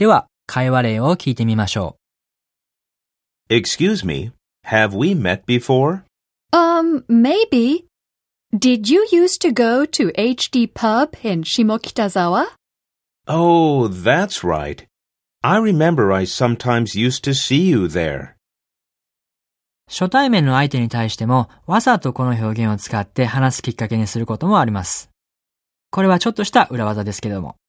では、会話例を聞いてみましょう Excuse me, have we met before? Um, maybe. Did you used to go to HD Pub in Shimokitazawa? Oh, that's right. I remember I sometimes used to see you there. 初対面の相手に対しても、わざとこの表現を使って話すきっかけにすることもあります。これはちょっとした裏技ですけども。